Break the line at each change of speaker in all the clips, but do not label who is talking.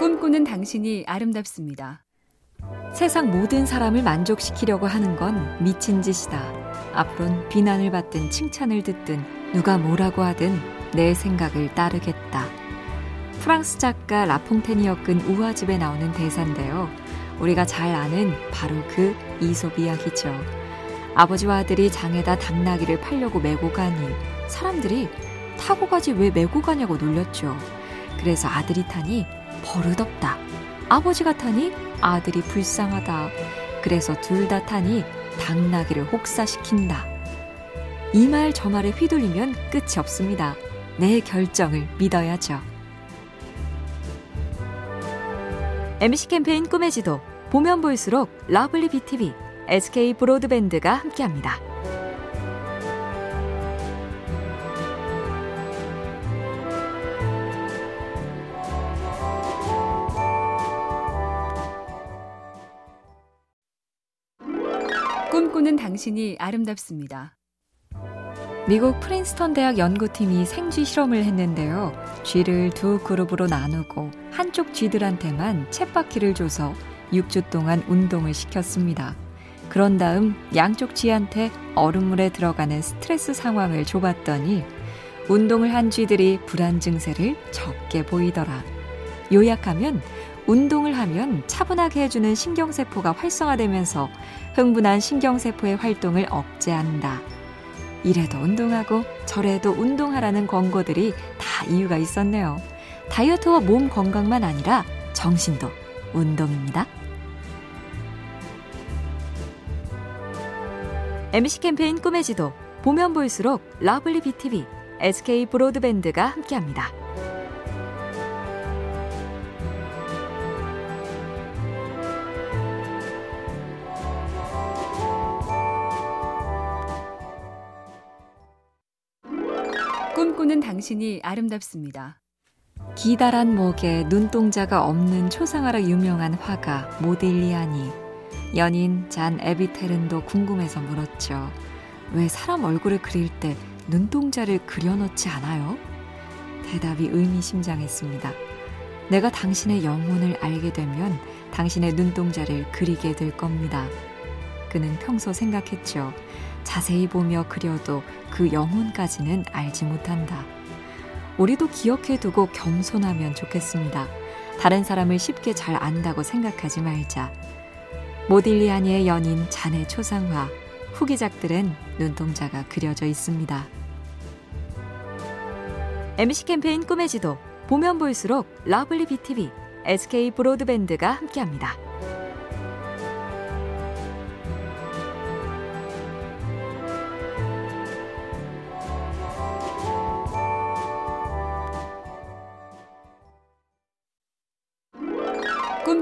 꿈꾸는 당신이 아름답습니다.
세상 모든 사람을 만족시키려고 하는 건 미친 짓이다. 앞으론 비난을 받든 칭찬을 듣든 누가 뭐라고 하든 내 생각을 따르겠다. 프랑스 작가 라퐁텐이 엮은 우화집에 나오는 대사인데요. 우리가 잘 아는 바로 그 이솝 이야기죠. 아버지와 아들이 장에다 당나귀를 팔려고 메고 가니 사람들이 타고 가지 왜 메고 가냐고 놀렸죠. 그래서 아들이 타니 버릇없다. 아버지가 타니 아들이 불쌍하다. 그래서 둘 다 타니 당나귀를 혹사시킨다. 이 말 저 말에 휘둘리면 끝이 없습니다. 내 결정을 믿어야죠. MC 캠페인 꿈의 지도 보면 볼수록 lovely BTV, SK 브로드밴드가 함께합니다.
꿈꾸는 당신이 아름답습니다.
미국 프린스턴 대학 연구팀이 생쥐 실험을 했는데요. 쥐를 두 그룹으로 나누고 한쪽 쥐들한테만 쳇바퀴를 줘서 6주 동안 운동을 시켰습니다. 그런 다음 양쪽 쥐한테 얼음물에 들어가는 스트레스 상황을 줘봤더니 운동을 한 쥐들이 불안 증세를 적게 보이더라. 요약하면 운동을 하면 차분하게 해주는 신경세포가 활성화되면서 흥분한 신경세포의 활동을 억제한다. 이래도 운동하고 저래도 운동하라는 권고들이 다 이유가 있었네요. 다이어트와 몸 건강만 아니라 정신도 운동입니다. MC 캠페인 꿈의 지도 보면 볼수록 lovely BTV, SK 브로드밴드가 함께합니다.
꿈꾸는 당신이 아름답습니다.
기다란 목에 눈동자가 없는 초상화로 유명한 화가 모딜리아니. 연인 잔 에비텔은도 궁금해서 물었죠. 왜 사람 얼굴을 그릴 때 눈동자를 그려놓지 않아요? 대답이 의미심장했습니다. 내가 당신의 영혼을 알게 되면 당신의 눈동자를 그리게 될 겁니다. 그는 평소 생각했죠. 자세히 보며 그려도 그 영혼까지는 알지 못한다. 우리도 기억해두고 겸손하면 좋겠습니다. 다른 사람을 쉽게 잘 안다고 생각하지 말자. 모딜리아니의 연인 잔의 초상화, 후기작들은 눈동자가 그려져 있습니다. MC 캠페인 꿈의 지도, 보면 볼수록 lovely BTV, SK 브로드밴드가 함께합니다.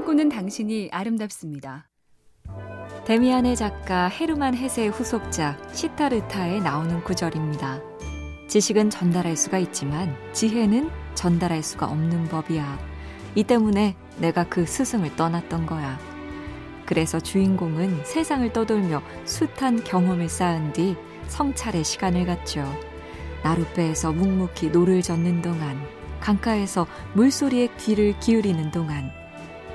꿈꾸는 당신이 아름답습니다.
데미안의 작가 헤르만 헤세의 후속작 싯다르타에 나오는 구절입니다. 지식은 전달할 수가 있지만 지혜는 전달할 수가 없는 법이야. 이 때문에 내가 그 스승을 떠났던 거야. 그래서 주인공은 세상을 떠돌며 숱한 경험을 쌓은 뒤 성찰의 시간을 갖죠. 나룻배에서 묵묵히 노를 젓는 동안, 강가에서 물소리에 귀를 기울이는 동안,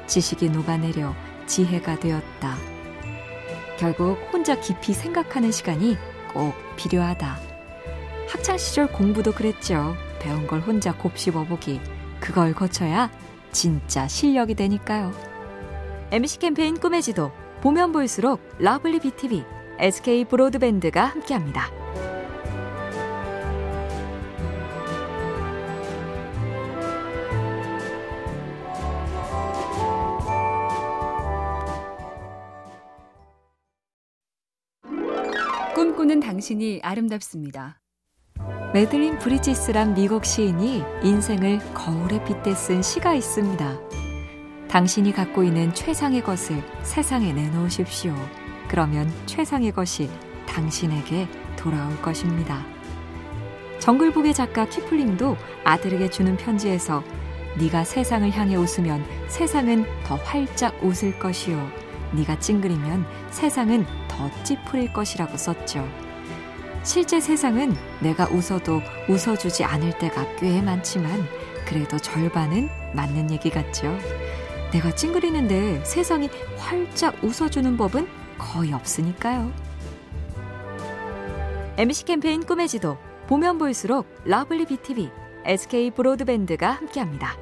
지식이 녹아내려 지혜가 되었다. 결국 혼자 깊이 생각하는 시간이 꼭 필요하다. 학창시절 공부도 그랬죠. 배운 걸 혼자 곱씹어보기. 그걸 거쳐야 진짜 실력이 되니까요. MBC 캠페인 꿈의 지도. 보면 볼수록 lovely BTV, SK 브로드밴드가 함께합니다.
꿈꾸는 당신이 아름답습니다.
메들린 브리지스란 미국 시인이 인생을 거울에 빗대 쓴 시가 있습니다. 당신이 갖고 있는 최상의 것을 세상에 내놓으십시오. 그러면 최상의 것이 당신에게 돌아올 것입니다. 정글북의 작가 키플링도 아들에게 주는 편지에서 네가 세상을 향해 웃으면 세상은 더 활짝 웃을 것이요. 네가 찡그리면 세상은 더 찌푸릴 것이라고 썼죠. 실제 세상은 내가 웃어도 웃어주지 않을 때가 꽤 많지만 그래도 절반은 맞는 얘기 같죠. 내가 찡그리는데 세상이 활짝 웃어주는 법은 거의 없으니까요. MBC 캠페인 꿈의 지도 보면 볼수록 lovely BTV, SK 브로드밴드가 함께합니다.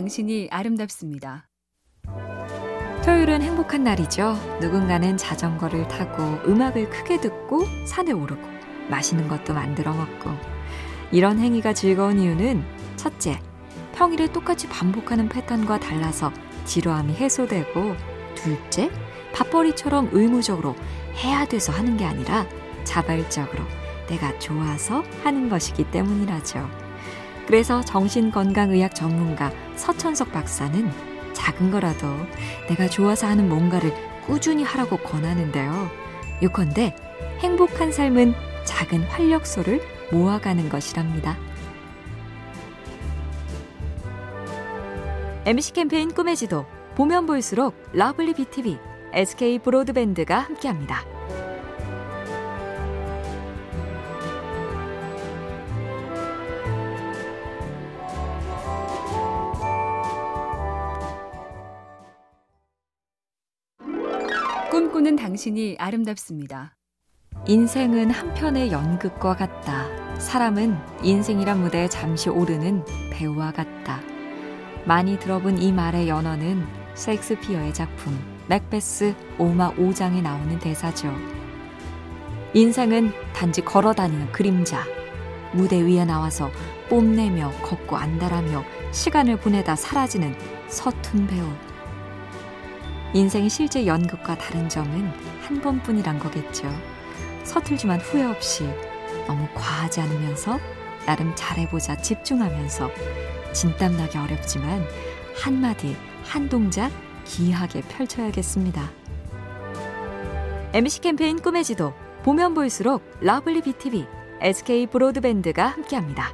당신이 아름답습니다.
토요일은 행복한 날이죠. 누군가는 자전거를 타고 음악을 크게 듣고 산에 오르고 맛있는 것도 만들어 먹고 이런 행위가 즐거운 이유는 첫째, 평일에 똑같이 반복하는 패턴과 달라서 지루함이 해소되고 둘째, 밥벌이처럼 의무적으로 해야 돼서 하는 게 아니라 자발적으로 내가 좋아서 하는 것이기 때문이라죠. 그래서 정신건강의학 전문가 서천석 박사는 작은 거라도 내가 좋아서 하는 뭔가를 꾸준히 하라고 권하는데요. 요컨대 행복한 삶은 작은 활력소를 모아가는 것이랍니다. MBC 캠페인 꿈의 지도 보면 볼수록 lovely BTV, SK 브로드밴드가 함께합니다.
꿈꾸는 당신이 아름답습니다.
인생은 한편의 연극과 같다. 사람은 인생이란 무대에 잠시 오르는 배우와 같다. 많이 들어본 이 말의 연어는 셰익스피어의 작품 맥베스 5마 5장에 나오는 대사죠. 인생은 단지 걸어다니는 그림자. 무대 위에 나와서 뽐내며 걷고 안달하며 시간을 보내다 사라지는 서툰 배우. 인생이 실제 연극과 다른 점은 한 번뿐이란 거겠죠. 서툴지만 후회 없이 너무 과하지 않으면서 나름 잘해보자 집중하면서 진땀나게 어렵지만 한마디 한 동작 귀하게 펼쳐야겠습니다. MBC 캠페인 꿈의 지도 보면 볼수록 lovely BTV, SK 브로드밴드가 함께합니다.